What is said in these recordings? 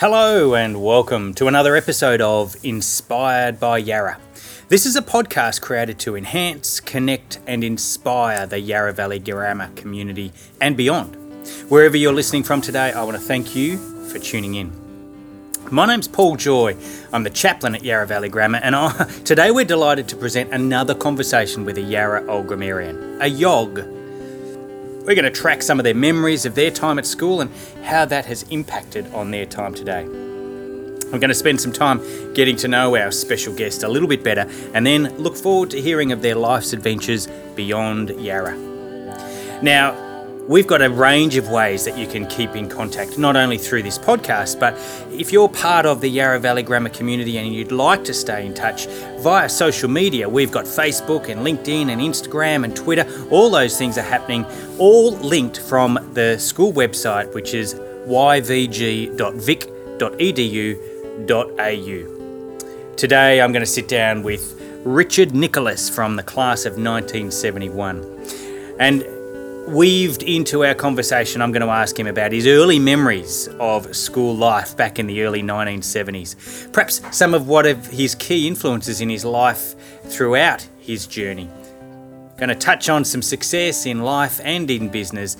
Hello, and welcome to another episode of Inspired by Yarra. This is a podcast created to enhance, connect, and inspire the Yarra Valley Grammar community and beyond. Wherever you're listening from today, I want to thank you for tuning in. My name's Paul Joy. I'm the chaplain at Yarra Valley Grammar, and I, today we're delighted to present another conversation with a Yarra Old Grammarian, a YOG. We're going to track some of their memories of their time at school and how that has impacted on their time today. I'm going to spend some time getting to know our special guest a little bit better and then look forward to hearing of their life's adventures beyond Yarra. Now, We've got a range of ways that you can keep in contact, not only through this podcast, but if you're part of the Yarra Valley Grammar community and you'd like to stay in touch via social media, we've got Facebook and LinkedIn and Instagram and Twitter. All those things are happening, all linked from the school website, which is yvg.vic.edu.au. Today I'm going to sit down with Richard Nicholas from the class of 1971. And weaved into our conversation, I'm going to ask him about his early memories of school life back in the early 1970s. Perhaps some of what of his key influences in his life throughout his journey. Going to touch on some success in life and in business.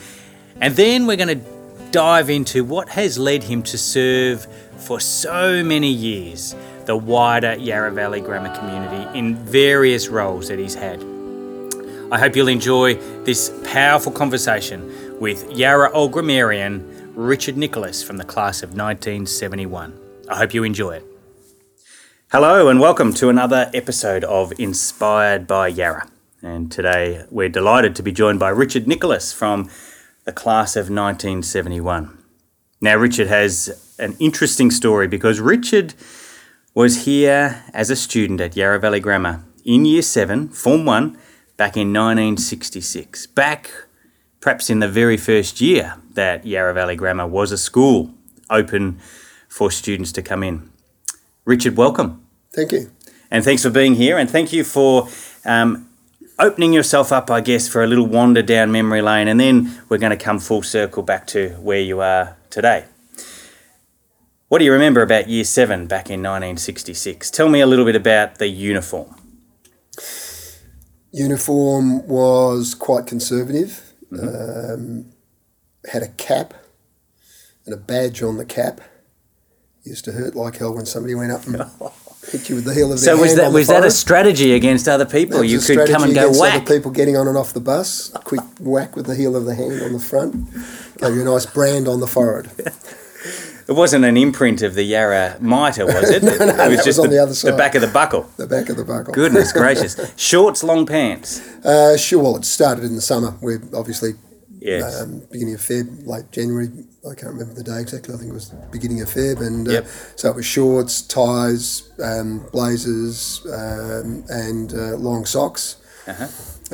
And then we're going to dive into what has led him to serve for so many years the wider Yarra Valley Grammar community in various roles that he's had. I hope you'll enjoy this powerful conversation with Yarra Old Grammarian Richard Nicholas from the class of 1971. I hope you enjoy it. Hello, and welcome to another episode of Inspired by Yarra. And today we're delighted to be joined by Richard Nicholas from the class of 1971. Now, Richard has an interesting story because Richard was here as a student at Yarra Valley Grammar in Year 7, Form 1 back in 1966, back perhaps in the very first year that Yarra Valley Grammar was a school open for students to come in. Richard, welcome. Thank you. And thanks for being here, and thank you for um, opening yourself up, I guess, for a little wander down memory lane, and then we're going to come full circle back to where you are today. What do you remember about year seven back in 1966? Tell me a little bit about the uniform uniform was quite conservative. Mm-hmm. Um, had a cap and a badge on the cap. Used to hurt like hell when somebody went up and hit you with the heel of their hand. so was that was that a strategy against other people? You could come and go whack. Other people getting on and off the bus, quick whack with the heel of the hand on the front, gave you a nice brand on the forehead. It wasn't an imprint of the Yarra mitre, was it? no, no, it was just was the, the, other side. The back of the buckle. The back of the buckle. Goodness gracious. Shorts, long pants? Uh, sure, well, it started in the summer. We're obviously yes. Um, beginning of Feb, late January. I can't remember the day exactly. I think it was beginning of Feb. And uh, yep. so it was shorts, ties, um, blazers, um, and uh, long socks. Uh-huh.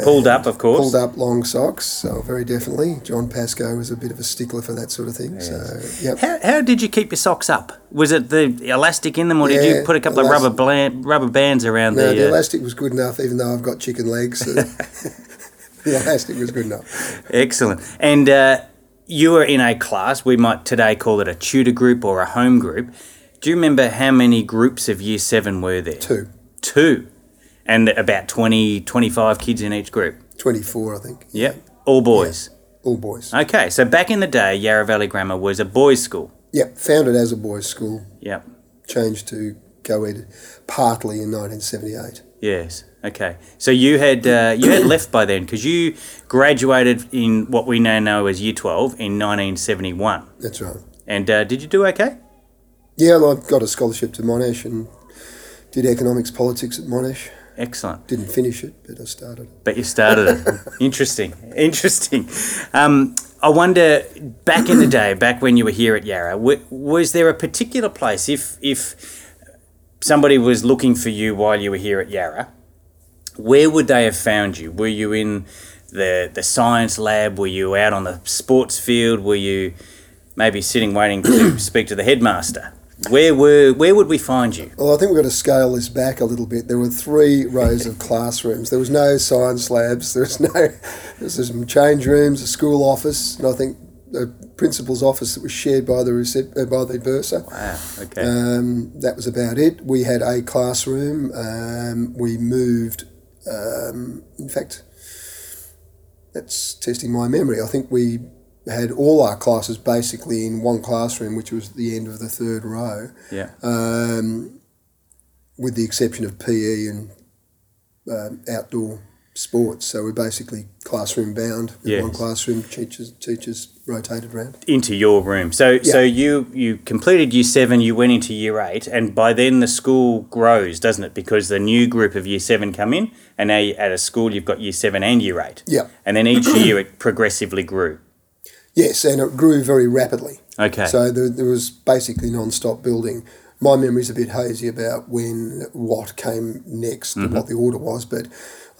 Pulled up, of course. Pulled up long socks, so very definitely. John Pascoe was a bit of a stickler for that sort of thing. Yes. So, yep. How, how did you keep your socks up? Was it the elastic in them, or yeah, did you put a couple elastic. of rubber bland, rubber bands around no, the? the uh... elastic was good enough, even though I've got chicken legs. So the elastic was good enough. Excellent. And uh, you were in a class. We might today call it a tutor group or a home group. Do you remember how many groups of Year Seven were there? Two. Two and about 20, 25 kids in each group. 24, I think. Yep. All boys. Yeah. All boys. Okay, so back in the day, Yarra Valley Grammar was a boys' school. Yep, founded as a boys' school. Yep. Changed to co-ed partly in 1978. Yes. Okay. So you had uh, you had left by then because you graduated in what we now know as Year Twelve in 1971. That's right. And uh, did you do okay? Yeah, well, I got a scholarship to Monash and did economics politics at Monash. Excellent. Didn't finish it, but I started. But you started it. Interesting. Interesting. Um, I wonder, back in the day, back when you were here at Yarra, w- was there a particular place, if, if somebody was looking for you while you were here at Yarra, where would they have found you? Were you in the, the science lab? Were you out on the sports field? Were you maybe sitting waiting to speak to the headmaster? Where were where would we find you? Well, I think we've got to scale this back a little bit. There were three rows of classrooms. There was no science labs. There was no there was some change rooms, a school office, and I think the principal's office that was shared by the recep- uh, by the bursar. Wow. Okay. Um, that was about it. We had a classroom. Um, we moved. Um, in fact, that's testing my memory. I think we had all our classes basically in one classroom, which was the end of the third row. Yeah. Um, with the exception of PE and uh, outdoor sports. So we're basically classroom bound. Yes. One classroom, teachers teachers rotated around. into your room. So so you you completed year seven, you went into year eight, and by then the school grows, doesn't it? Because the new group of year seven come in, and now at a school you've got year seven and year eight. Yeah. And then each year it progressively grew. Yes, and it grew very rapidly. Okay. So there, there was basically non-stop building. My memory's a bit hazy about when what came next Mm-hmm. and what the order was, but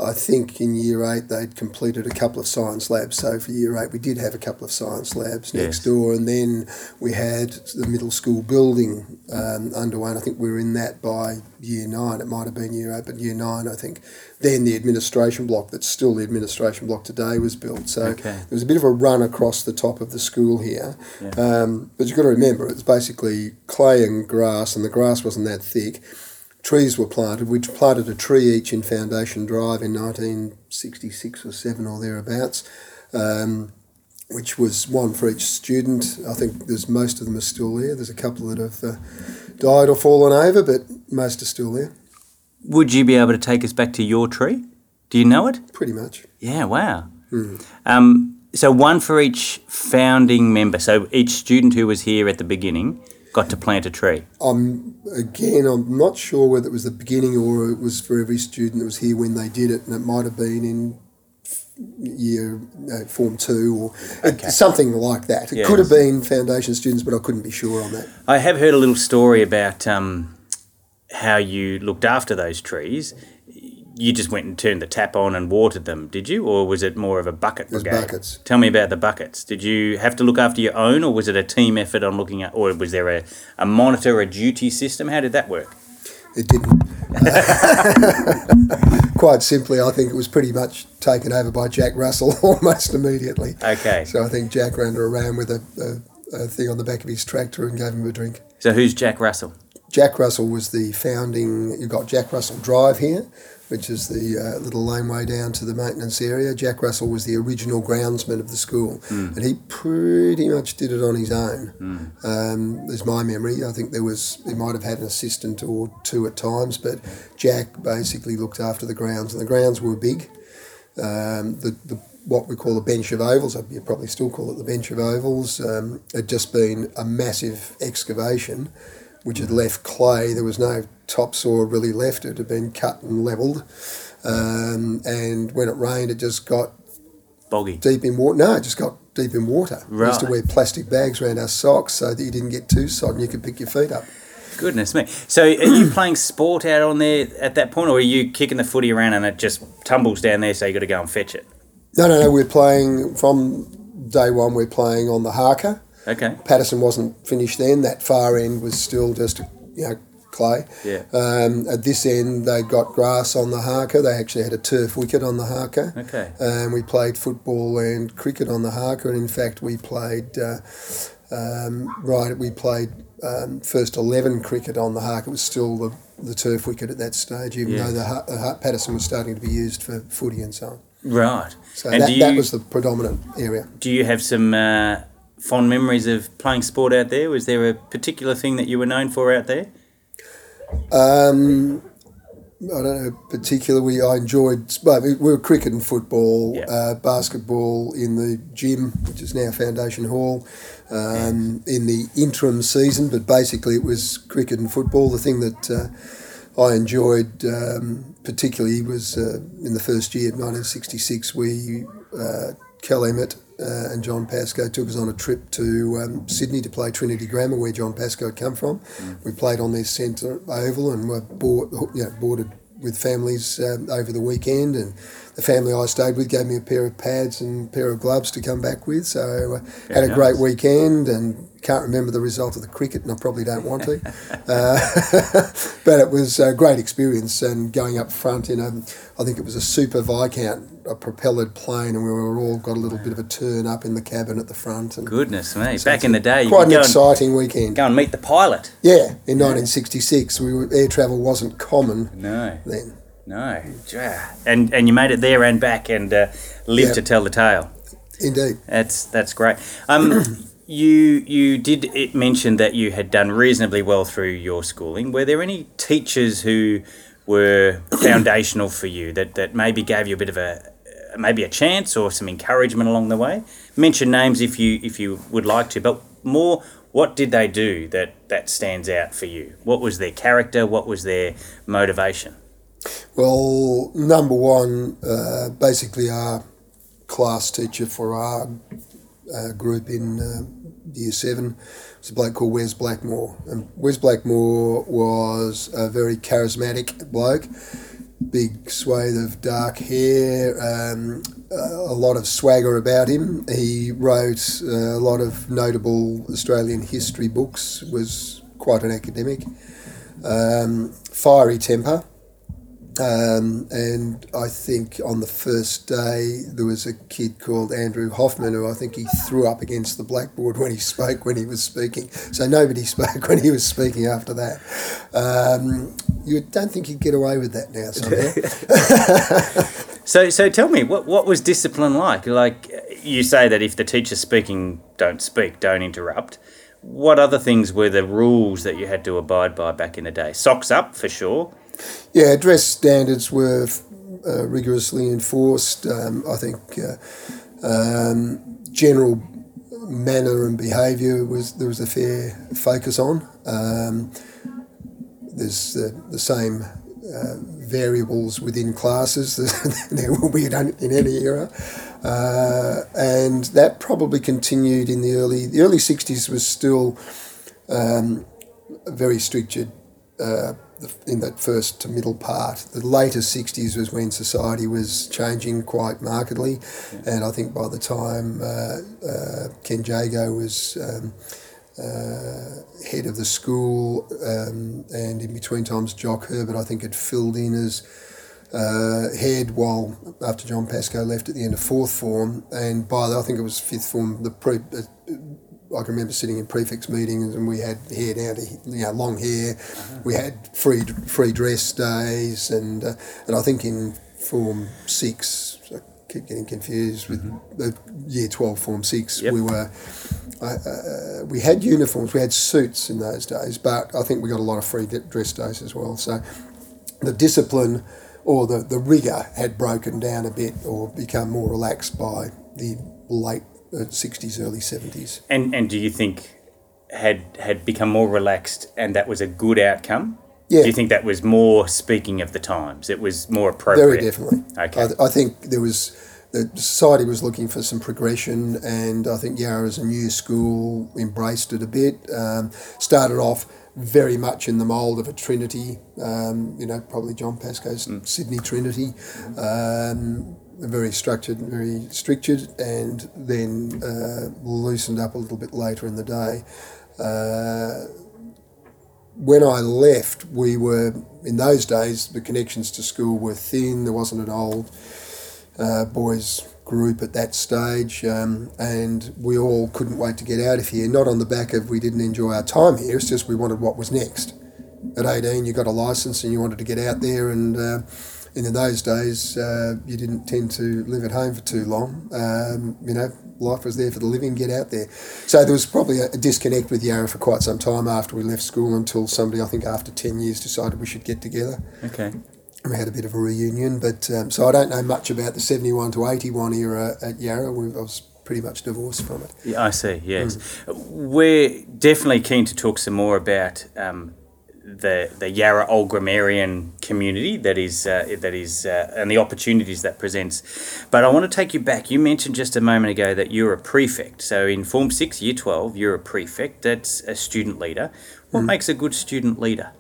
I think in year eight they'd completed a couple of science labs. So for year eight we did have a couple of science labs next Yes. door, and then we had the middle school building um, underway. And I think we were in that by year nine. It might have been year eight, but year nine I think. Then the administration block, that's still the administration block today, was built. So Okay. there was a bit of a run across the top of the school here. Yeah. Um, but you've got to remember, it's basically clay and grass, and the grass wasn't that thick. Trees were planted. We planted a tree each in Foundation Drive in 1966 or 7 or thereabouts, um, which was one for each student. I think there's most of them are still there. There's a couple that have uh, died or fallen over, but most are still there, Would you be able to take us back to your tree? Do you know it? pretty much. Yeah, wow. Um, so one for each founding member. So each student who was here at the beginning got to plant a tree. I'm again. I'm not sure whether it was the beginning or it was for every student that was here when they did it, and it might have been in year uh, form two or Okay. something like that. It Yes. could have been foundation students, but I couldn't be sure on that. I have heard a little story about um, how you looked after those trees. You just went and turned the tap on and watered them, did you? Or was it more of a bucket was brigade? buckets. Tell me about the buckets. Did you have to look after your own, or was it a team effort on looking at, or was there a, a monitor, a duty system? How did that work? It didn't. Quite simply, I think it was pretty much taken over by Jack Russell almost immediately. Okay. So I think Jack ran around with a, a, a thing on the back of his tractor and gave him a drink. So who's Jack Russell? Jack Russell was the founding. You've got Jack Russell Drive here, which is the uh, little laneway down to the maintenance area. Jack Russell was the original groundsman of the school, and he pretty much did it on his own. Um, is my memory. I think there was he might have had an assistant or two at times, but Jack basically looked after the grounds, and the grounds were big. Um, the, the what we call the bench of ovals, you probably still call it the bench of ovals, um, had just been a massive excavation which had left clay. There was no topsoil really left. It had been cut and levelled. Um, and when it rained, it just got Boggy. deep in water. No, it just got deep in water. We used to wear plastic bags around our socks so that you didn't get too sodden. You could pick your feet up. Goodness me. So are you playing sport out on there at that point, or are you kicking the footy around and it just tumbles down there, so you got to go and fetch it? No, no, no. We're playing from day one. We're playing on the Harker. Okay. Patterson wasn't finished then. That far end was still just you know clay. Yeah. Um, at this end, they got grass on the Harker. They actually had a turf wicket on the Harker. Okay. And we played football and cricket on the Harker. And in fact, we played uh, um, right. We played um, first eleven cricket on the Harker. It was still the, the turf wicket at that stage, even Yes. though the, the Patterson was starting to be used for footy and so on. Right. So and that, you that was the predominant area. do you have some uh, fond memories of playing sport out there? Was there a particular thing that you were known for out there? Um, I don't know particularly. I enjoyed. Well, we were cricket and football, Yeah. uh, basketball in the gym, which is now Foundation Hall, um, in the interim season. But basically, it was cricket and football. The thing that uh, I enjoyed um, particularly was uh, in the first year, 1966. We uh, Kel Emmett uh, and John Pascoe took us on a trip to um, Sydney to play Trinity Grammar, where John Pascoe had come from. We played on their centre oval and were board, you know, boarded with families um, over the weekend. And the family I stayed with gave me a pair of pads and a pair of gloves to come back with. So uh, had a Very great weekend and can't remember the result of the cricket, and I probably don't want to. uh, but it was a great experience, and going up front in a, I think it was a Super Viscount, a propellered plane, and we were all got a little bit of a turn up in the cabin at the front. And Goodness me! So Back in the day, quite an exciting and, weekend. Go and meet the pilot. Yeah, in 1966, we were, air travel wasn't common. No. Then. No, and and you made it there and back and uh, lived to tell the tale. Indeed, that's that's great. Um, you you did mention that you had done reasonably well through your schooling. Were there any teachers who were foundational for you that, that maybe gave you a bit of a maybe a chance or some encouragement along the way? Mention names if you if you would like to, but more what did they do that that stands out for you? What was their character? What was their motivation? Well, number one, uh, basically our class teacher for our uh, group in uh, year seven was a bloke called Wes Blackmore. And Wes Blackmore was a very charismatic bloke, big swathe of dark hair, um, a lot of swagger about him. He wrote a lot of notable Australian history books, was quite an academic. Um, fiery temper um, and I think on the first day there was a kid called Andrew Hoffman who I think he threw up against the blackboard when he spoke when he was speaking. So nobody spoke when he was speaking after that. Um, you don't think you'd get away with that now somehow. so so tell me what what was discipline like? Like you say that if the teacher's speaking, don't speak, don't interrupt. What other things were the rules that you had to abide by back in the day? Socks up for sure yeah, dress standards were uh, rigorously enforced. Um, I think uh, um, general manner and behaviour was there was a fair focus on. Um, there's the, the same uh, variables within classes there will be in, any era, uh, and that probably continued in the early the early '60s was still um, very strictured uh, in that first to middle part. The later 60s was when society was changing quite markedly, yeah. and I think by the time uh, uh, Ken Jago was um, uh, head of the school, um, and in between times Jock Herbert, I think, had filled in as. Uh, head while after John Pascoe left at the end of fourth form, and by the, I think it was fifth form, the pre, uh, I can remember sitting in prefects meetings and we had hair down to you know long hair. We had free free dress days and uh, and I think in form six, I keep getting confused with mm-hmm. the year twelve form six. Yep. We were. Uh, we had uniforms, we had suits in those days, but I think we got a lot of free dress days as well. So the discipline or the, the rigour had broken down a bit or become more relaxed by the late 60s, early 70s. And and do you think had had become more relaxed and that was a good outcome? Yeah. Do you think that was more speaking of the times? It was more appropriate. Very definitely. Okay. I, I think there was the society was looking for some progression, and I think Yarra as a new school embraced it a bit. Um, started off very much in the mould of a Trinity, um, you know, probably John Pascoe's mm. Sydney Trinity. Um, very structured, very structured, and then uh, loosened up a little bit later in the day. Uh, when I left, we were in those days the connections to school were thin. There wasn't an old uh, boys group at that stage, um, and we all couldn't wait to get out of here. Not on the back of we didn't enjoy our time here. It's just we wanted what was next. At eighteen, you got a license and you wanted to get out there and uh, in those days, uh, you didn't tend to live at home for too long. Um, you know, life was there for the living, get out there. So there was probably a, a, disconnect with Yarra for quite some time after we left school until somebody, I think after 10 years, decided we should get together. Okay. We had a bit of a reunion, but um, so I don't know much about the 71 to 81 era at Yarra. We, I was pretty much divorced from it. Yeah, I see, yes. Mm. We're definitely keen to talk some more about um, the the Yarra Old Grammarian community that is uh, that is uh, and the opportunities that presents. But I want to take you back. You mentioned just a moment ago that you're a prefect. So in Form Six, Year Twelve, you're a prefect. That's a student leader. What mm. makes a good student leader?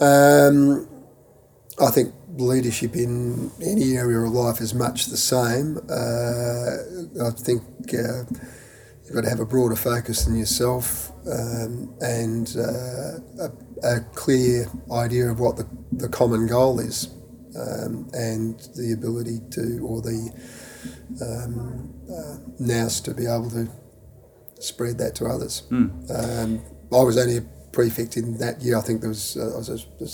Um, I think leadership in any area of life is much the same. Uh, I think. You've got to have a broader focus than yourself um, and uh, a, a, clear idea of what the, the common goal is um, and the ability to, or the um, uh, nous to be able to spread that to others. Mm. I was only a prefect in that year. I think there was, uh, I was a, a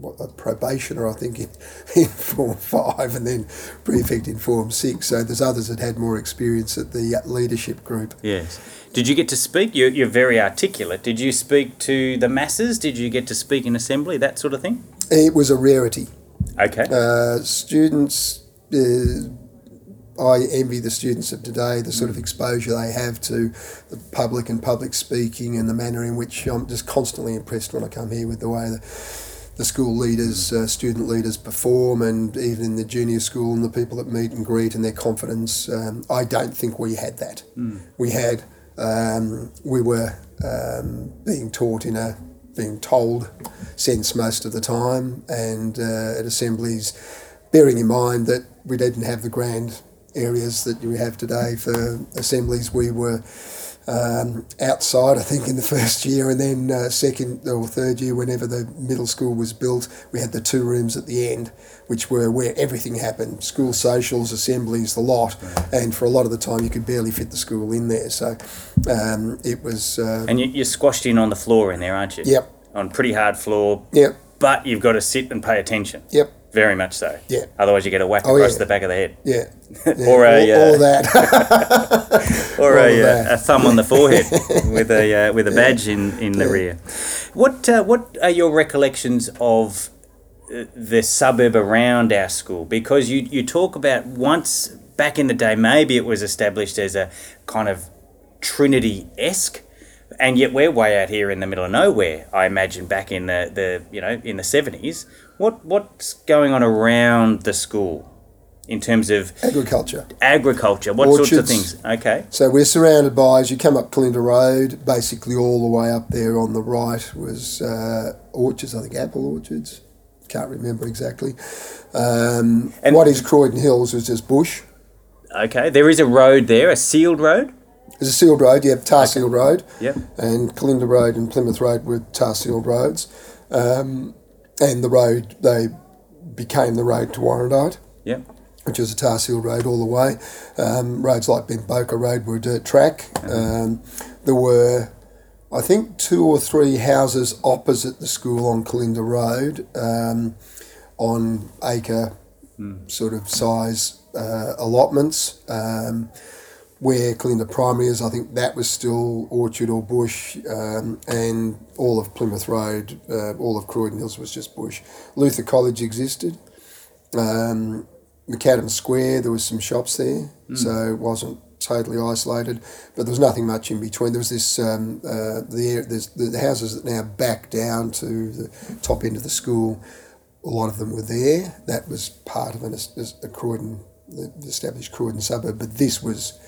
what, a probationer, I think, in, in Form 5 and then prefect in Form 6. So there's others that had more experience at the leadership group. Yes. Did you get to speak? You're, you're very articulate. Did you speak to the masses? Did you get to speak in assembly, that sort of thing? It was a rarity. Okay. Uh, students, uh, I envy the students of today, the sort of exposure they have to the public and public speaking and the manner in which I'm just constantly impressed when I come here with the way the the school leaders, uh, student leaders perform, and even in the junior school and the people that meet and greet and their confidence. Um, I don't think we had that. Mm. We had, um, we were um, being taught in a, being told sense most of the time, and uh, at assemblies, bearing in mind that we didn't have the grand areas that we have today for assemblies, we were um, outside, I think, in the first year, and then uh, second or third year, whenever the middle school was built, we had the two rooms at the end, which were where everything happened school socials, assemblies, the lot. And for a lot of the time, you could barely fit the school in there. So um, it was. Uh, and you, you're squashed in on the floor in there, aren't you? Yep. On pretty hard floor. Yep. But you've got to sit and pay attention. Yep. Very much so. Yeah. Otherwise, you get a whack Oh, across yeah. the back of the head. Yeah. yeah. Or a, all, all uh, that. or All a, that. uh, a thumb on the forehead with a uh, with a badge in, in the rear. What uh, what are your recollections of uh, the suburb around our school? Because you you talk about once back in the day, maybe it was established as a kind of Trinity esque. And yet we're way out here in the middle of nowhere. I imagine back in the, the you know in the seventies. What what's going on around the school in terms of Agriculture. agriculture? What sorts of things? Okay. So we're surrounded by, as you come up Kalinda Road, basically all the way up there on the right was uh, orchards, I think apple orchards. Can't remember exactly. Um, And- what is Croydon Hills was just bush. Okay, there is a road there, a sealed road. There's a sealed road, you have tar sealed road, Yep. and Kalinda Road and Plymouth Road were tar sealed roads. Um, and the road, they became the road to Warrandyte. Yep. which was a tar sealed road all the way. Um, roads like Bemboka Road were a dirt track. Um, there were, I think, two or three houses opposite the school on Kalinda Road um, on acre sort of size uh, allotments. Where Kalinda Primary is, I think that was still orchard or bush, um, and all of Plymouth Road, uh, all of Croydon Hills was just bush. Luther College existed. Um, McAdam Square, there was some shops there, so it wasn't totally isolated, but there was nothing much in between. There was this um, uh, the, there's the, the houses that now back down to the top end of the school. A lot of them were there. That was part of an, a Croydon, the established Croydon suburb, but this was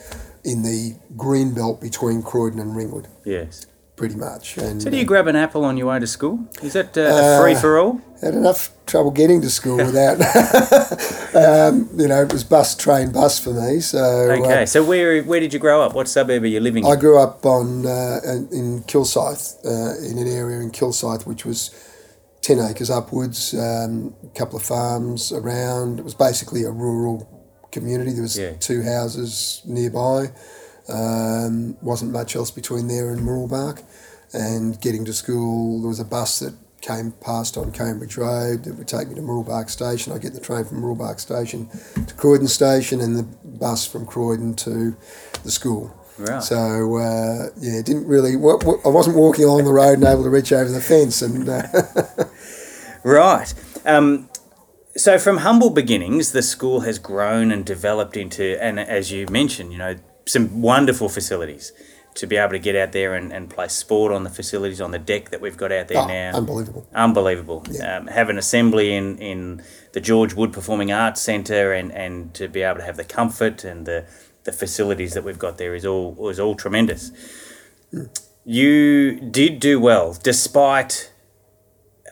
in the green belt between Croydon and Ringwood, Yes. pretty much. And So do you grab an apple on your way to school? Is that uh, a free for all? had enough trouble getting to school without, um, you know, it was bus, train, bus for me. So uh, Okay. So where where did you grow up? What suburb are you living in? I grew up on uh, in in Kilsyth, uh, in an area in Kilsyth which was 10 acres upwards, um, a couple of farms around. It was basically a rural community. There was Yeah. two houses nearby. Um, wasn't much else between there and Mooroolbark. And getting to school, there was a bus that came past on Cambridge Road that would take me to Mooroolbark Station. I get the train from Mooroolbark Station to Croydon Station and the bus from Croydon to the school. Right. So uh, yeah, didn't really. I wasn't walking along the road and able to reach over the fence, and uh, Right. Um, so from humble beginnings, the school has grown and developed into, and as you mentioned, you know, some wonderful facilities to be able to get out there and, and play sport on the facilities on the deck that we've got out there oh, now. unbelievable. Unbelievable. Yeah. Um, have an assembly in, in the George Wood Performing Arts Centre and, and to be able to have the comfort and the, the facilities that we've got there is all is all tremendous. You did do well despite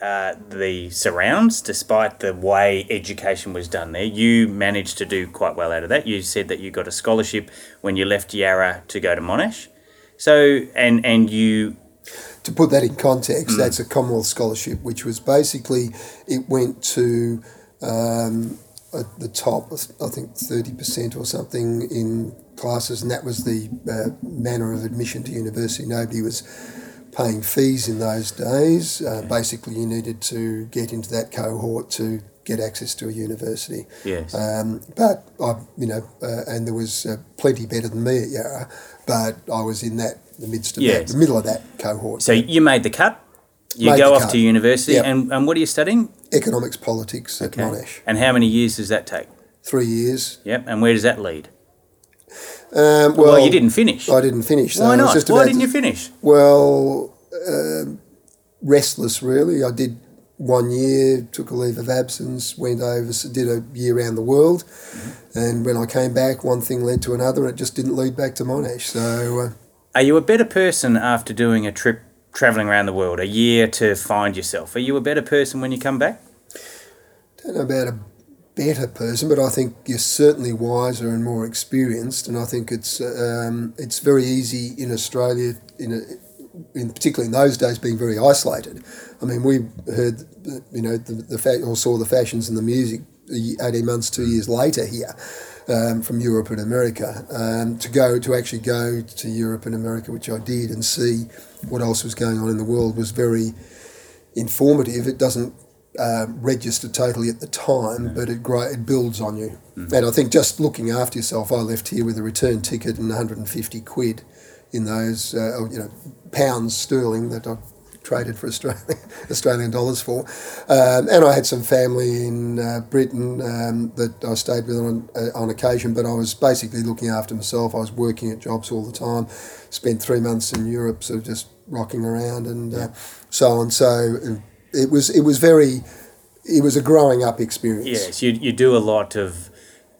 uh, the surrounds, despite the way education was done there. You managed to do quite well out of that. You said that you got a scholarship when you left Yarra to go to Monash. So, and and you. To put that in context, mm. that's a Commonwealth scholarship, which was basically it went to um, at the top, I think thirty percent or something in classes, and that was the uh, manner of admission to university. Nobody was paying fees in those days. Uh, basically, you needed to get into that cohort to get access to a university. Yes. Um, but I, you know, uh, and there was uh, plenty better than me at Yarra, but I was in that the midst of yes. that, the middle of that cohort. So you made the cut. You made go off cut. to university, yep. and, and what are you studying? Economics, politics okay. at Monash. And how many years does that take? Three years. Yep. And where does that lead? Um, well, well, you didn't finish. I didn't finish. Why not? Why didn't you finish? Well, uh, restless really. I did one year, took a leave of absence, went over, did a year around the world, mm-hmm. and when I came back, one thing led to another, and it just didn't lead back to Monash. So, uh, are you a better person after doing a trip traveling around the world, a year to find yourself? Are you a better person when you come back? Don't know about a better person, but I think you're certainly wiser and more experienced. And I think it's um, it's very easy in Australia, in, a, in particularly in those days, being very isolated. I mean, we heard, you know, the, the fa- or saw the fashions and the music eighteen months, two years later here. Um, from Europe and America, um, to go to actually go to Europe and America, which I did, and see what else was going on in the world was very informative. It doesn't uh, register totally at the time, but it grow, it builds on you. Mm. And I think just looking after yourself, I left here with a return ticket and 150 quid in those, uh, you know, pounds sterling that I traded for Australian, Australian dollars for. Um, and I had some family in uh, Britain um, that I stayed with on, uh, on occasion, but I was basically looking after myself. I was working at jobs all the time, spent three months in Europe, sort of just rocking around and uh, so on. So it was it was very it was a growing up experience. Yes, you you do a lot of,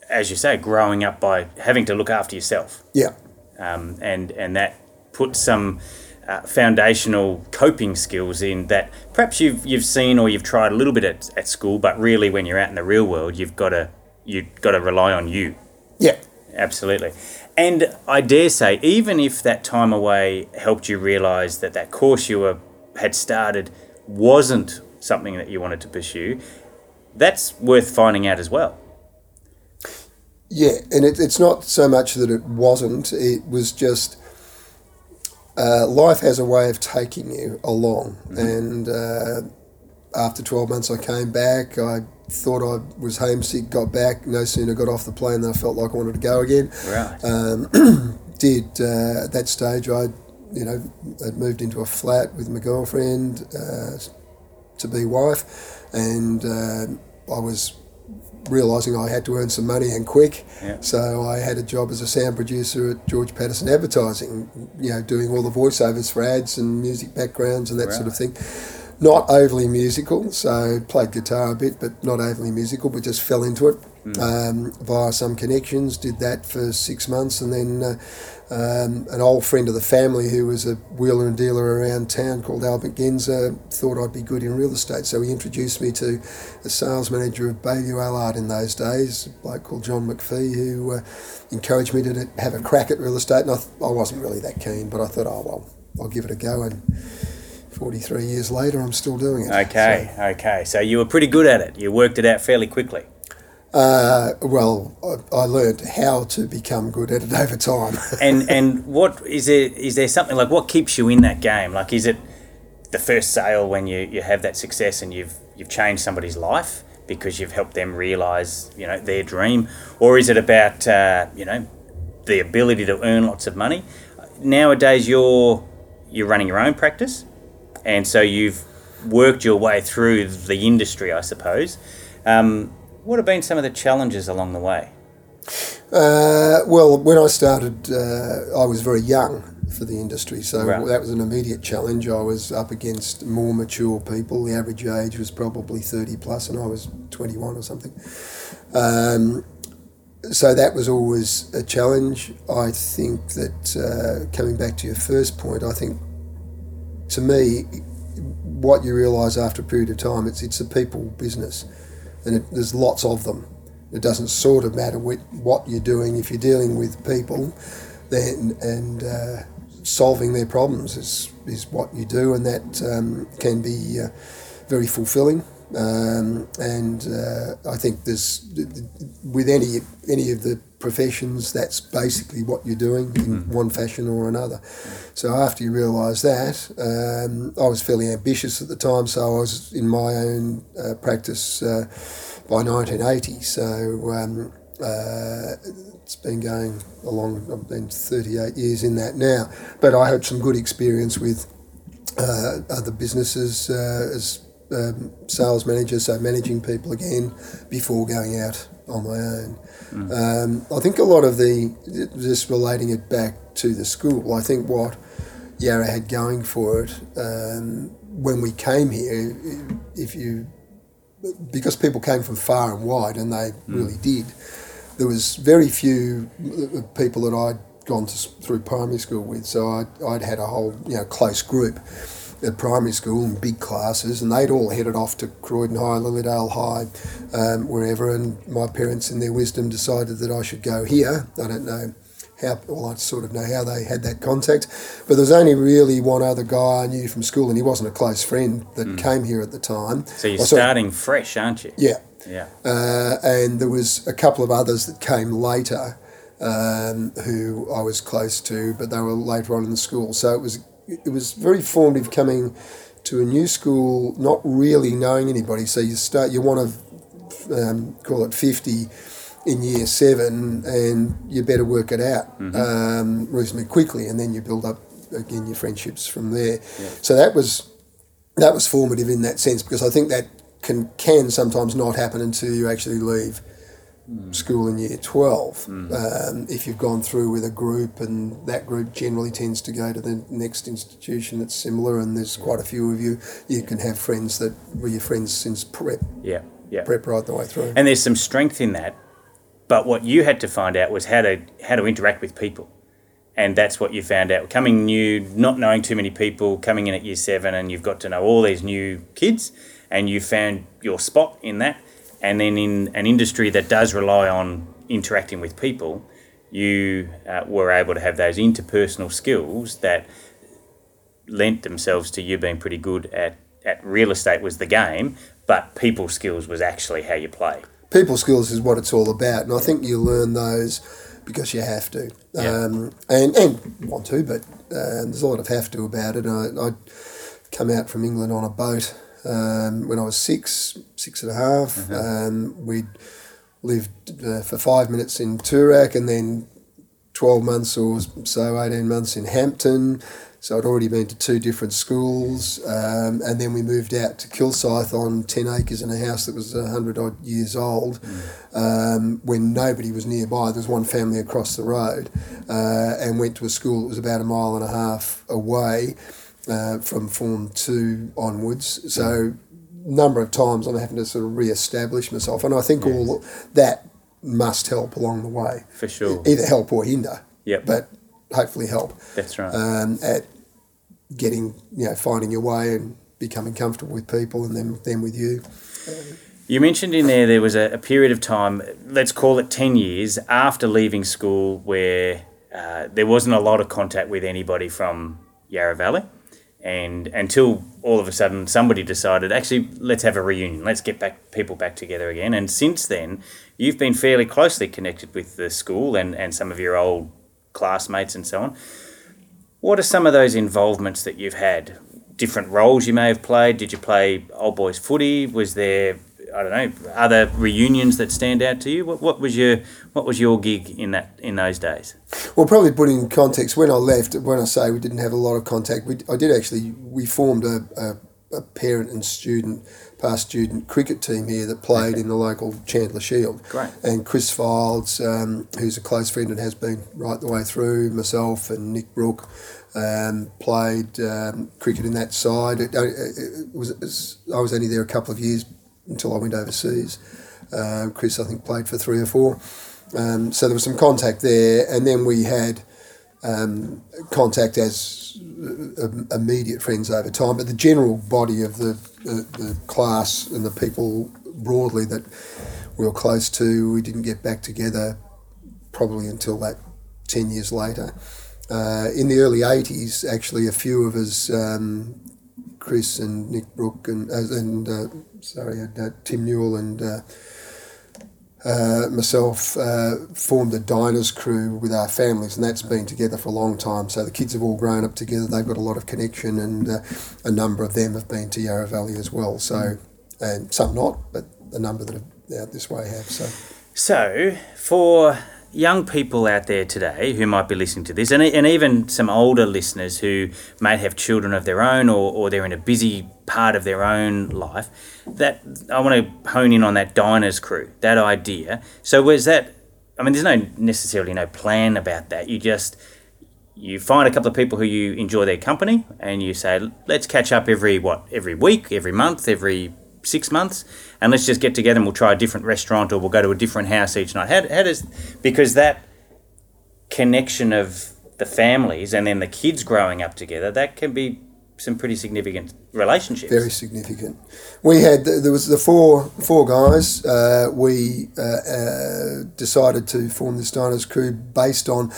as you say, growing up by having to look after yourself. Yeah, um, and and that puts some. Uh, foundational coping skills in that perhaps you've you've seen or you've tried a little bit at, at school, but really when you're out in the real world, you've got to you've got to rely on you. Yeah, absolutely. And I dare say, even if that time away helped you realise that that course you were had started wasn't something that you wanted to pursue, that's worth finding out as well. Yeah, and it, it's not so much that it wasn't, it was just uh, life has a way of taking you along. Mm-hmm. And uh, after 12 months, I came back. I thought I was homesick, got back. No sooner got off the plane than I felt like I wanted to go again. Right. Um, did uh, at that stage, I you know, I'd moved into a flat with my girlfriend, uh, to be wife, and uh, I was realizing I had to earn some money and quick. Yeah. So I had a job as a sound producer at George Patterson Advertising, you know, doing all the voiceovers for ads and music backgrounds and that right. sort of thing. Not overly musical, so played guitar a bit, but not overly musical, but just fell into it mm. um, via some connections. Did that for six months, and then uh, um, an old friend of the family who was a wheeler and dealer around town called Albert Genzer thought I'd be good in real estate. So he introduced me to a sales manager of Baillieu Allard in those days, a bloke called John McPhee, who uh, encouraged me to have a crack at real estate. And I, th- I wasn't really that keen, but I thought, oh, well, I'll give it a go. And 43 years later, I'm still doing it. Okay, so. okay. So you were pretty good at it. You worked it out fairly quickly. Uh, well, I, learned how to become good at it over time. and and what is there? Is there something like what keeps you in that game? Like, is it the first sale when you, you have that success and you've you've changed somebody's life because you've helped them realize you know their dream, or is it about uh, you know the ability to earn lots of money? Nowadays, you're you're running your own practice, and so you've worked your way through the industry, I suppose. Um, what have been some of the challenges along the way? Uh, well, when I started, uh, I was very young for the industry, so right. that was an immediate challenge. I was up against more mature people. The average age was probably 30 plus, and I was 21 or something. Um, so that was always a challenge. I think that uh, coming back to your first point, I think to me, what you realise after a period of time, it's it's a people business, and it, there's lots of them. It doesn't sort of matter what, what you're doing if you're dealing with people, then and uh, solving their problems is is what you do, and that um, can be uh, very fulfilling. Um, and uh, I think there's with any any of the professions, that's basically what you're doing in mm. one fashion or another. So after you realise that, um, I was fairly ambitious at the time, so I was in my own uh, practice uh, by 1980. So um, uh, it's been going along. I've been 38 years in that now, but I had some good experience with uh, other businesses uh, as um, sales manager, so managing people again before going out on my own. Mm. Um, I think a lot of the, just relating it back to the school, I think what Yarra had going for it um, when we came here, if you, because people came from far and wide, and they mm. really did, there was very few people that I'd gone to, through primary school with, so I'd, I'd had a whole you know close group at primary school in big classes, and they'd all headed off to Croydon High, Lilydale High, um, wherever. And my parents, in their wisdom, decided that I should go here. I don't know how, well, I sort of know how they had that contact, but there was only really one other guy I knew from school, and he wasn't a close friend that mm. came here at the time. So you're starting fresh, aren't you? Yeah. Yeah. Uh, and there was a couple of others that came later. Um, who I was close to, but they were later on in the school. So it was it was very formative coming to a new school, not really knowing anybody. So you start, you want to um, call it 50 in year seven, and you better work it out mm-hmm. um, reasonably quickly, and then you build up again your friendships from there. Yeah. So that was that was formative in that sense because I think that can can sometimes not happen until you actually leave mm. school in year 12. Mm. Um, if you've gone through with a group and that group generally tends to go to the next institution that's similar and there's quite a few of you, you can have friends that were your friends since prep. Yeah, yeah. Prep right the way through. And there's some strength in that. But what you had to find out was how to how to interact with people and that's what you found out coming new not knowing too many people coming in at year seven and you've got to know all these new kids and you found your spot in that and then in an industry that does rely on interacting with people, you uh, were able to have those interpersonal skills that lent themselves to you being pretty good at, at real estate was the game, but people skills was actually how you play. People skills is what it's all about, and I think you learn those because you have to, yeah. um, and and want to, but uh, there's a lot of have to about it. I, I come out from England on a boat um, when I was six, six and a half. Uh-huh. Um, we lived uh, for five minutes in Toorak and then 12 months or so, 18 months in Hampton. So I'd already been to two different schools. Um, and then we moved out to Kilsyth on 10 acres in a house that was 100 odd years old mm. um, when nobody was nearby. There was one family across the road uh, and went to a school that was about a mile and a half away uh, from Form 2 onwards. So, number of times I'm having to sort of re-establish myself, and I think yes. all that must help along the way. For sure. Either help or hinder. Yep. But hopefully help. That's right. Um, at getting, you know, finding your way and becoming comfortable with people and then, then with you. You mentioned in there there was a, a, period of time, let's call it 10 years, after leaving school where uh, there wasn't a lot of contact with anybody from Yarra Valley and until all of a sudden somebody decided actually let's have a reunion. Let's get back people back together again. And since then you've been fairly closely connected with the school and, and some of your old classmates and so on. What are some of those involvements that you've had? Different roles you may have played? Did you play old boys footy? Was there I don't know other reunions that stand out to you. What, what was your what was your gig in that in those days? Well, probably put in context when I left. When I say we didn't have a lot of contact, we, I did actually. We formed a, a, a parent and student past student cricket team here that played okay. in the local Chandler Shield. Great. And Chris Fields, um, who's a close friend and has been right the way through, myself and Nick Brook, um, played um, cricket in that side. It, it, it was, it was, I was only there a couple of years until I went overseas. Uh, Chris, I think, played for three or four. Um, so there was some contact there, and then we had um, contact as uh, immediate friends over time, but the general body of the, the, the class and the people broadly that we were close to, we didn't get back together probably until that 10 years later. Uh, in the early 80s, actually, a few of us, um, Chris and Nick Brook and, uh, and uh, sorry, uh, Tim Newell and uh, uh, myself uh, formed a diners crew with our families, and that's been together for a long time. So the kids have all grown up together. They've got a lot of connection, and a number of them have been to Yarra Valley as well. So, and some not, but a number that have out this way have. So, so for young people out there today who might be listening to this, and, and even some older listeners who may have children of their own or, or they're in a busy part of their own life, that I want to hone in on that diners crew, that idea. So was that? I mean, there's no necessarily no plan about that. You just you find a couple of people who you enjoy their company, and you say, let's catch up every what every week, every month, every six months, and let's just get together and we'll try a different restaurant or we'll go to a different house each night. How, how does because that connection of the families and then the kids growing up together that can be some pretty significant relationships. Very significant. We had there was the four four guys. Uh, we uh, uh, decided to form this diners crew based on.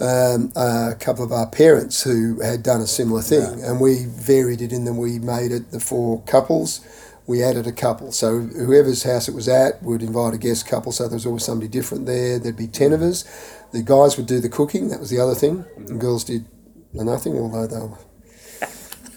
Um, a couple of our parents who had done a similar thing, and we varied it in them. We made it the four couples, we added a couple. So whoever's house it was at would invite a guest couple. So there was always somebody different there. There'd be ten of us. The guys would do the cooking. That was the other thing. The girls did nothing, although they were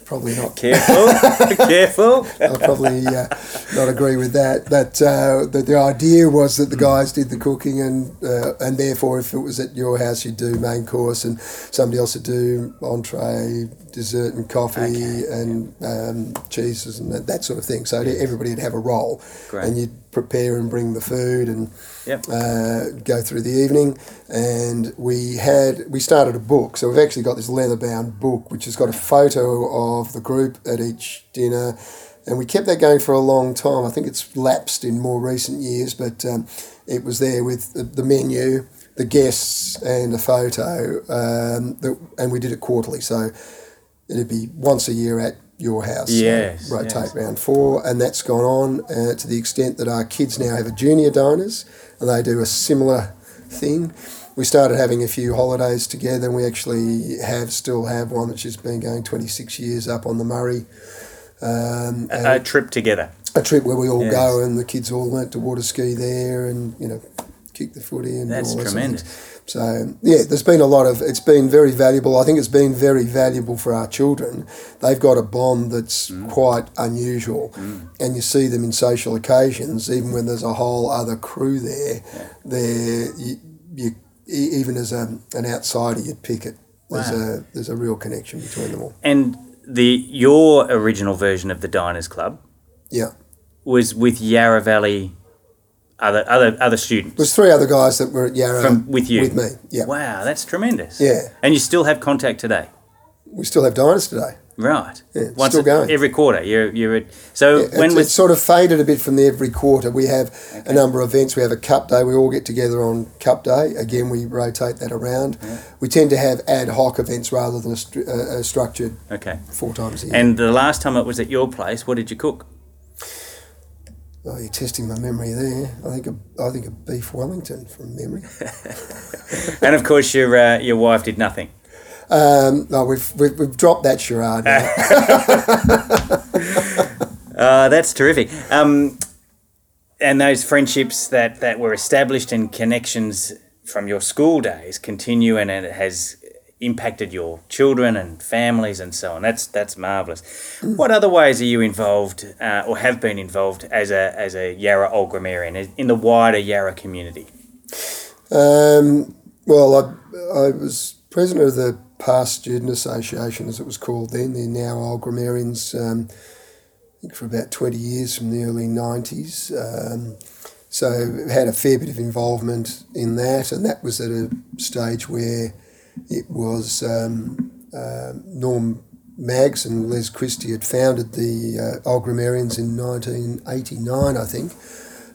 probably not. Careful, careful. I'll probably uh, not agree with that. But uh, the, the idea was that the guys did the cooking, and uh, and therefore, if it was at your house, you'd do main course, and somebody else would do entree, dessert, and coffee, okay. and um, cheeses, and that, that, sort of thing. So everybody would have a role, Great. and you'd prepare and bring the food and yep. uh, go through the evening. And we had we started a book, so we've actually got this leather bound book which has got a photo of the group at each dinner, and we kept that going for a long time. I think it's lapsed in more recent years, but um, it was there with the, the, menu, the guests, and a photo, um, that, and we did it quarterly. So it'd be once a year at your house. Yes. So rotate yes. round four, and that's gone on uh, to the extent that our kids now have a junior diners, and they do a similar thing. We started having a few holidays together, and we actually have still have one that's just been going 26 years up on the Murray. Um, a, a, trip together. A trip where we all yes. go, and the kids all learnt to water ski there, and you know, kick the footy and that's all tremendous. So yeah, there's been a lot of. It's been very valuable. I think it's been very valuable for our children. They've got a bond that's mm. quite unusual, mm. and you see them in social occasions, even when there's a whole other crew there. Yeah. There, you, you, even as a, an outsider, you'd pick it. There's wow. a there's a real connection between them all. And the your original version of the Diners Club, yeah, was with Yarra Valley other other other students. There's three other guys that were at Yarra From, with you with me. Yeah. Wow, that's tremendous. Yeah. And you still have contact today. We still have diners today. Right. Yeah, Once still going. Every quarter. You're you're at, so yeah, when it's, it's, sort of faded a bit from the every quarter. We have okay. a number of events. We have a cup day. We all get together on cup day. Again, we rotate that around. Yeah. We tend to have ad hoc events rather than a, a, a structured. Okay. Four times a year. And the last time it was at your place, what did you cook? Oh, you're testing my memory there. I think a, I think a beef Wellington from memory. and of course, your uh, your wife did nothing. Um, no, we've, we've, we've dropped that charade uh, that's terrific. Um, and those friendships that, that were established and connections from your school days continue, and it has impacted your children and families and so on. That's that's marvelous. What other ways are you involved uh, or have been involved as a as a Yarra Old Grammarian in the wider Yarra community? Um, well, I, I was president of the Past Student Association, as it was called then. They're now Old Grammarians. Um, I think for about twenty years from the early nineties. Um, so had a fair bit of involvement in that, and that was at a stage where it was um, uh, Norm Maggs and Les Christie had founded the uh, Old Grammarians in 1989, I think.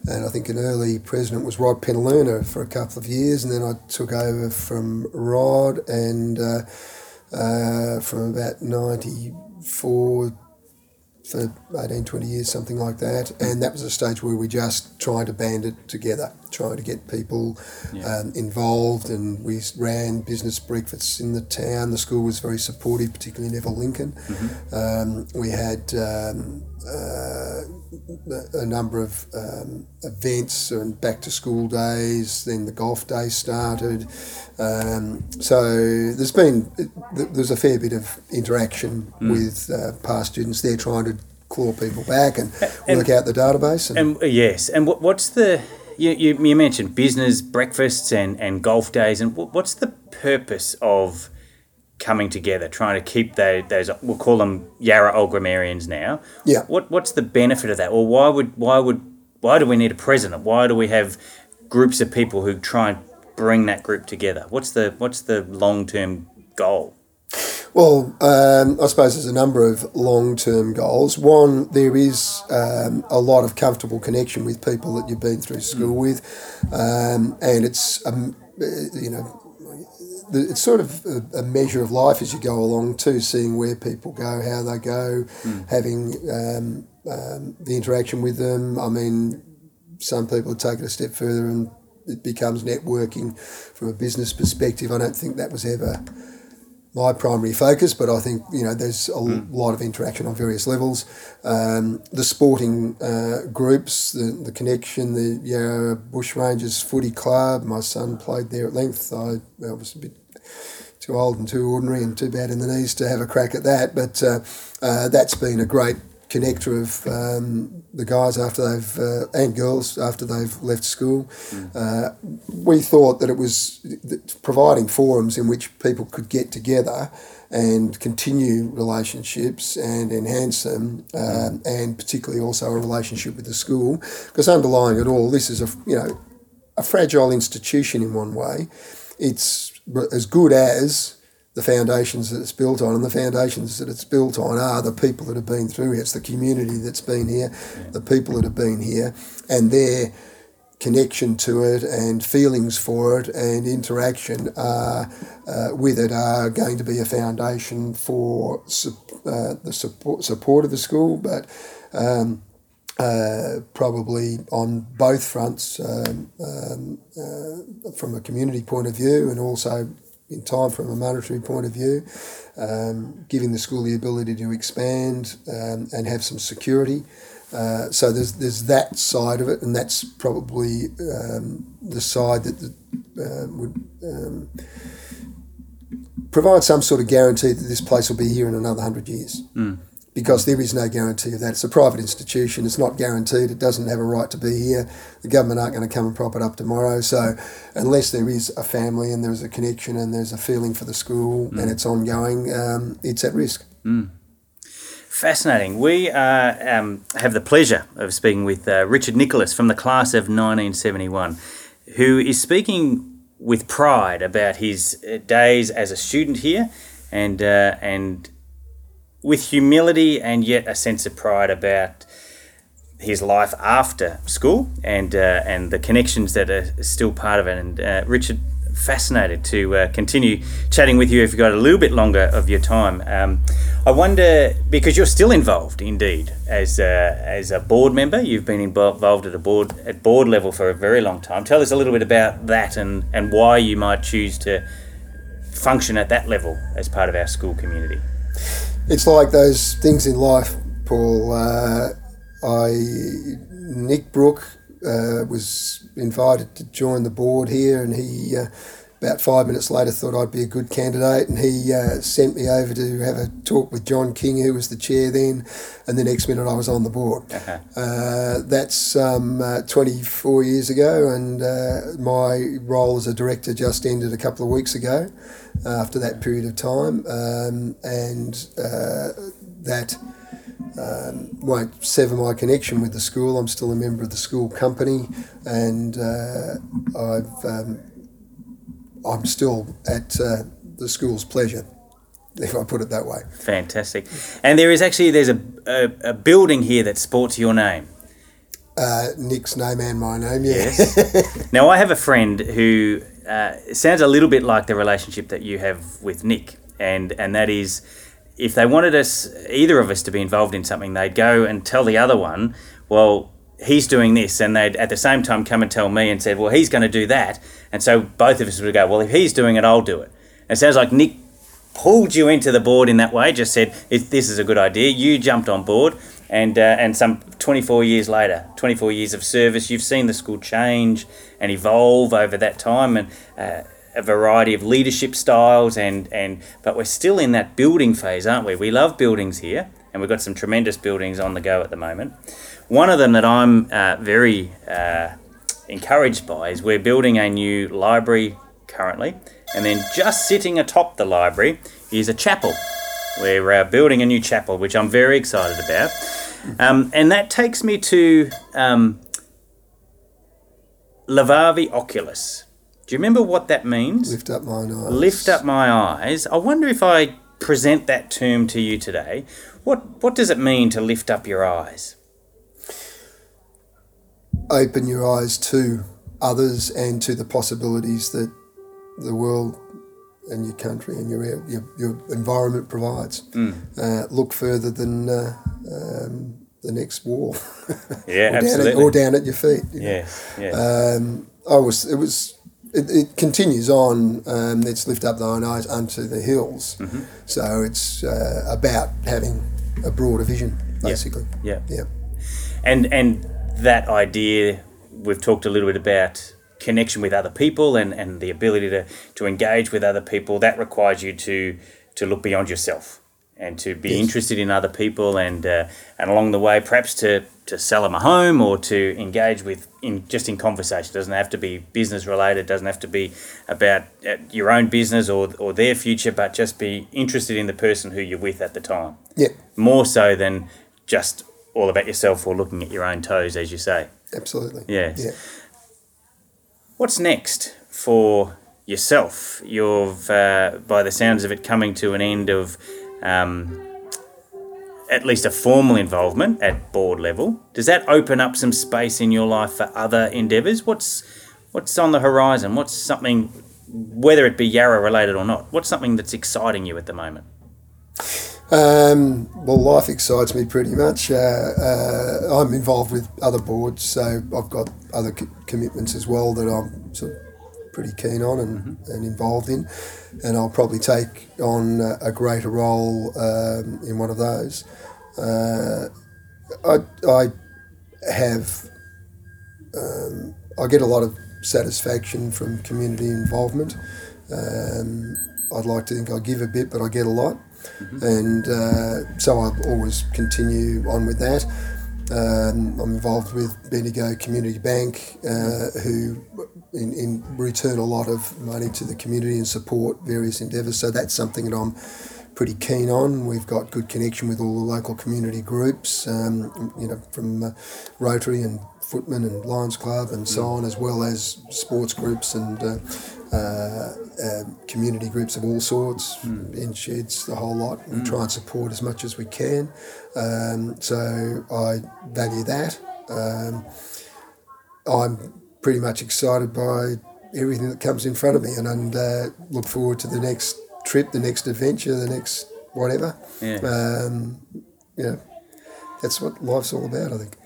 and I think an early president was Rod Penaluna for a couple of years, and then I took over from Rod, and uh, uh, from about ninety four for 18, 20 years, something like that. And that was a stage where we just tried to band it together, trying to get people yeah. um, involved. And we ran business breakfasts in the town. The school was very supportive, particularly Neville Lincoln. Mm-hmm. Um, we had um, uh, a number of um, events and back to school days. Then the golf day started. Um, so there's been there's a fair bit of interaction mm. with uh, past students. They're trying to claw people back and, and work out the database. And, and uh, yes, and what, what's the you, you, you mentioned business breakfasts and, and golf days, and what's the purpose of coming together, trying to keep those, those we'll call them Yarra Old Grammarians now. Yeah. What what's the benefit of that, or why would why would why do we need a president? Why do we have groups of people who try and bring that group together? What's the what's the long term goal? Well, um, I suppose there's a number of long term goals. One, there is um, a lot of comfortable connection with people that you've been through school with, um, and it's um, you know it's sort of a, a, measure of life as you go along too, seeing where people go, how they go, mm. having um, um, the interaction with them. I mean, some people take it a step further and it becomes networking from a business perspective. I don't think that was ever my primary focus, but I think you know there's a mm. lot of interaction on various levels. Um, the sporting uh, groups, the, the connection, the Yarra Bushrangers Footy Club. My son played there at length. I, I was a bit too old and too ordinary and too bad in the knees to have a crack at that. But uh, uh, that's been a great connector of um, the guys after they've uh, and girls after they've left school. Mm. we thought that it was providing forums in which people could get together and continue relationships and enhance them, um, and particularly also a relationship with the school, because underlying it all, this is a you know a fragile institution in one way. It's as good as the foundations that it's built on, and the foundations that it's built on are the people that have been through here. It's the community that's been here, the people that have been here, and their connection to it and feelings for it and interaction uh, uh, with it are going to be a foundation for uh, the support, support of the school, but um, uh, probably on both fronts um, um, uh, from a community point of view and also in time from a monetary point of view, um, giving the school the ability to expand um, and have some security. Uh, so there's there's that side of it, and that's probably um, the side that the, uh, would um, provide some sort of guarantee that this place will be here in another hundred years. Mm because there is no guarantee of that. It's a private institution. It's not guaranteed. It doesn't have a right to be here. The government aren't going to come and prop it up tomorrow. So, unless there is a family and there's a connection and there's a feeling for the school mm. and it's ongoing, um, it's at risk. Mm. Fascinating. We uh, um, have the pleasure of speaking with uh, Richard Nicholas from the class of 1971, who is speaking with pride about his uh, days as a student here and uh, and with humility and yet a sense of pride about his life after school and uh, and the connections that are still part of it. And uh, Richard, fascinated to uh, continue chatting with you if you've got a little bit longer of your time. Um, I wonder because you're still involved, indeed, as a, as a board member. You've been involved at a board at board level for a very long time. Tell us a little bit about that and and why you might choose to function at that level as part of our school community it's like those things in life, Paul. Uh, I Nick Brook uh, was invited to join the board here, and he uh, about five minutes later thought I'd be a good candidate, and he uh, sent me over to have a talk with John King, who was the chair then, and the next minute I was on the board. Uh-huh. Uh, that's um, uh, 24 years ago, and my role as a director just ended a couple of weeks ago after that period of time, um, and uh, that um, won't sever my connection with the school. I'm still a member of the school company, and uh, I've um, I'm still at uh, the school's pleasure. If I put it that way. Fantastic, and there is actually there's a, a, a building here that sports your name. Uh, Nick's name and my name, yeah. yes. now, I have a friend who uh, sounds a little bit like the relationship that you have with Nick, and, and that is if they wanted us, either of us, to be involved in something, they'd go and tell the other one, well, he's doing this, and they'd at the same time come and tell me and said, well, he's going to do that, and so both of us would go, well, if he's doing it, I'll do it. And it sounds like Nick pulled you into the board in that way, just said, this is a good idea. You jumped on board, and uh, and some 24 years later, 24 years of service, you've seen the school change and evolve over that time, and uh, a variety of leadership styles, and and but we're still in that building phase, aren't we? We love buildings here, and we've got some tremendous buildings on the go at the moment. One of them that I'm uh, very uh, encouraged by is we're building a new library currently, and then just sitting atop the library is a chapel. We're uh, building a new chapel, which I'm very excited about. Um, and that takes me to um, Levavi Oculos. Do you remember what that means? Lift up mine eyes. Lift up my eyes. I wonder if I present that term to you today. What what does it mean to lift up your eyes? Open your eyes to others and to the possibilities that the world and your country and your your, your environment provides. Mm. Uh, look further than uh, um, the next wall. Yeah, or absolutely. Down at, or down at your feet. you know. Yes, yes. Um, I was. It was. It, it continues on. Um, let's lift up thine eyes unto the hills. Mm-hmm. So it's uh, about having a broader vision, basically. yeah. Yeah. and and that idea we've talked a little bit about connection with other people and, and the ability to, to engage with other people that requires you to to look beyond yourself and to be Yes. interested in other people and uh, and along the way perhaps to to sell them a home or to engage with in just in conversation it doesn't have to be business related doesn't have to be about uh, your own business or, or their future but just be interested in the person who you're with at the time Yeah. more so than just all about yourself or looking at your own toes as you say Absolutely. Yes. Yeah. What's next for yourself? You've, uh, by the sounds of it, coming to an end of um, at least a formal involvement at board level. Does that open up some space in your life for other endeavours? What's what's on the horizon? What's something, whether it be Yarra related or not? What's something that's exciting you at the moment? Um, well, life excites me pretty much. Uh, uh, I'm involved with other boards, so I've got other co- commitments as well that I'm sort of pretty keen on and, and involved in, and I'll probably take on a, a greater role um, in one of those. Uh, I, I have um, I get a lot of satisfaction from community involvement. Um, I'd like to think I give a bit, but I get a lot, and uh, so I'll always continue on with that. Um, I'm involved with Bendigo Community Bank, uh, who in, in return a lot of money to the community and support various endeavours. So that's something that I'm pretty keen on. We've got good connection with all the local community groups, um, you know, from uh, Rotary and Footman and Lions Club and so on, as well as sports groups and uh, uh, uh, community groups of all sorts, in sheds, the whole lot. We try and support as much as we can. Um, so I value that. Um, I'm pretty much excited by everything that comes in front of me and, and uh, look forward to the next trip, the next adventure, the next whatever. Yeah. Um, you know, that's what life's all about, I think.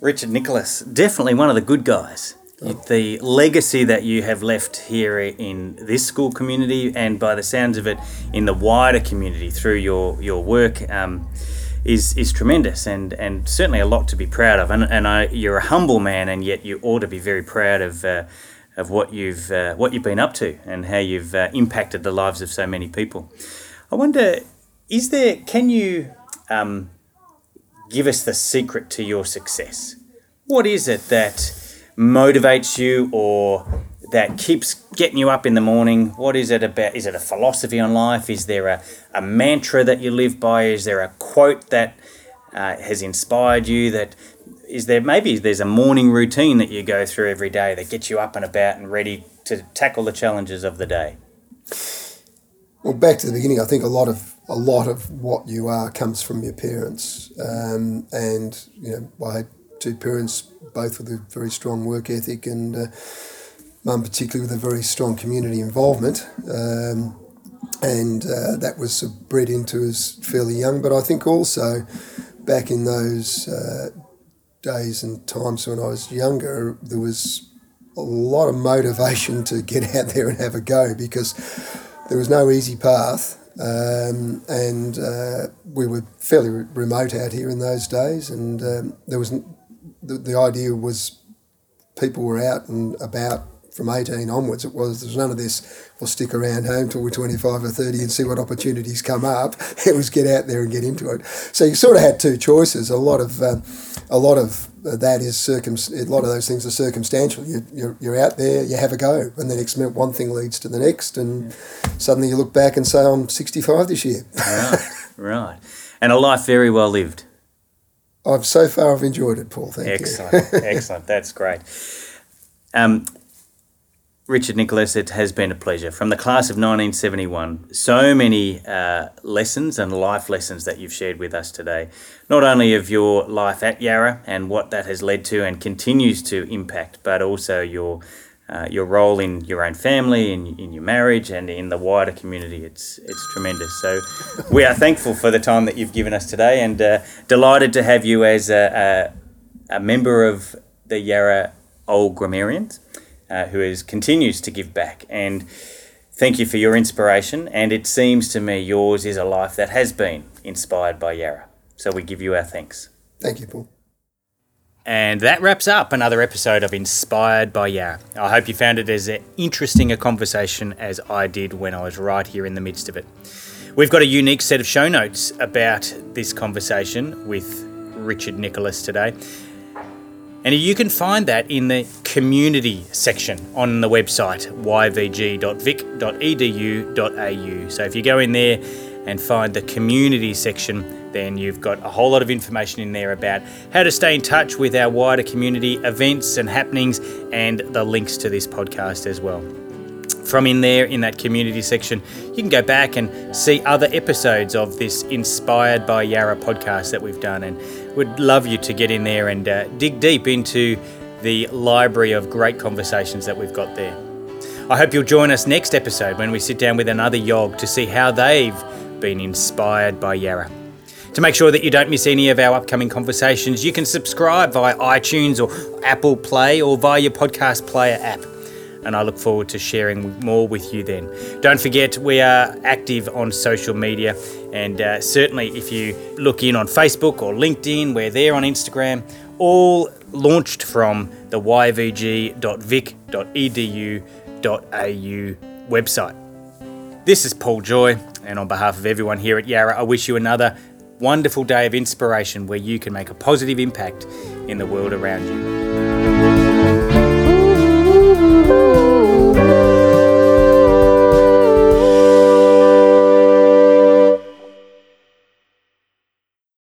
Richard Nicholas, definitely one of the good guys. The legacy that you have left here in this school community, and by the sounds of it, in the wider community through your your work, um, is is tremendous, and and certainly a lot to be proud of. And and I, you're a humble man, and yet you ought to be very proud of. Uh, of what you've uh, what you've been up to and how you've uh, impacted the lives of so many people. I wonder, is there? Can you um, give us the secret to your success? What is it that motivates you or that keeps getting you up in the morning? What is it about? Is it a philosophy on life? Is there a, a mantra that you live by? Is there a quote that uh, has inspired you? That is there maybe there's a morning routine that you go through every day that gets you up and about and ready to tackle the challenges of the day? Well, back to the beginning, I think a lot of a lot of what you are comes from your parents, um, and you know I two parents, both with a very strong work ethic, and uh, mum particularly with a very strong community involvement. Um, and uh, that was bred into us fairly young. But I think also back in those uh, days and times when I was younger, there was a lot of motivation to get out there and have a go because there was no easy path. Um, and uh, we were fairly remote out here in those days, and um, there was the, the idea was people were out and about from 18 onwards, it was, there was none of this, we'll stick around home till we're 25 or 30 and see what opportunities come up. It was get out there and get into it. So you sort of had two choices. A lot of, um, a lot of that is circum, a lot of those things are circumstantial. You, you're, you're out there, you have a go, and the next minute one thing leads to the next, and suddenly you look back and say, I'm 65 this year. right, right. And a life very well lived. I've so far I've enjoyed it, Paul. Thank excellent, you. Excellent, excellent. That's great. Um, Richard Nicholas, it has been a pleasure. From the class of 1971, so many uh, lessons and life lessons that you've shared with us today. Not only of your life at Yarra and what that has led to and continues to impact, but also your uh, your role in your own family, in, in your marriage, and in the wider community. It's it's tremendous. So we are thankful for the time that you've given us today, and uh, delighted to have you as a, a, a member of the Yarra Old Grammarians uh, who is, continues to give back. And thank you for your inspiration. And it seems to me yours is a life that has been inspired by Yarra. So we give you our thanks. Thank you, Paul. And that wraps up another episode of Inspired by Yarra. I hope you found it as interesting a conversation as I did when I was right here in the midst of it. We've got a unique set of show notes about this conversation with Richard Nicholas today. And you can find that in the community section on the website yvg.vic.edu.au. So if you go in there and find the community section, then you've got a whole lot of information in there about how to stay in touch with our wider community events and happenings and the links to this podcast as well. From in there, in that community section, you can go back and see other episodes of this Inspired by Yarra podcast that we've done. And would love you to get in there and uh, dig deep into the library of great conversations that we've got there. I hope you'll join us next episode when we sit down with another Yog to see how they've been inspired by Yarra. To make sure that you don't miss any of our upcoming conversations, you can subscribe via iTunes or Apple Play or via your podcast player app and I look forward to sharing more with you then. Don't forget, we are active on social media, and uh, certainly if you look in on Facebook or LinkedIn, we're there on Instagram, all launched from the yvg.vic.edu.au website. This is Paul Joy, and on behalf of everyone here at Yarra, I wish you another wonderful day of inspiration where you can make a positive impact in the world around you.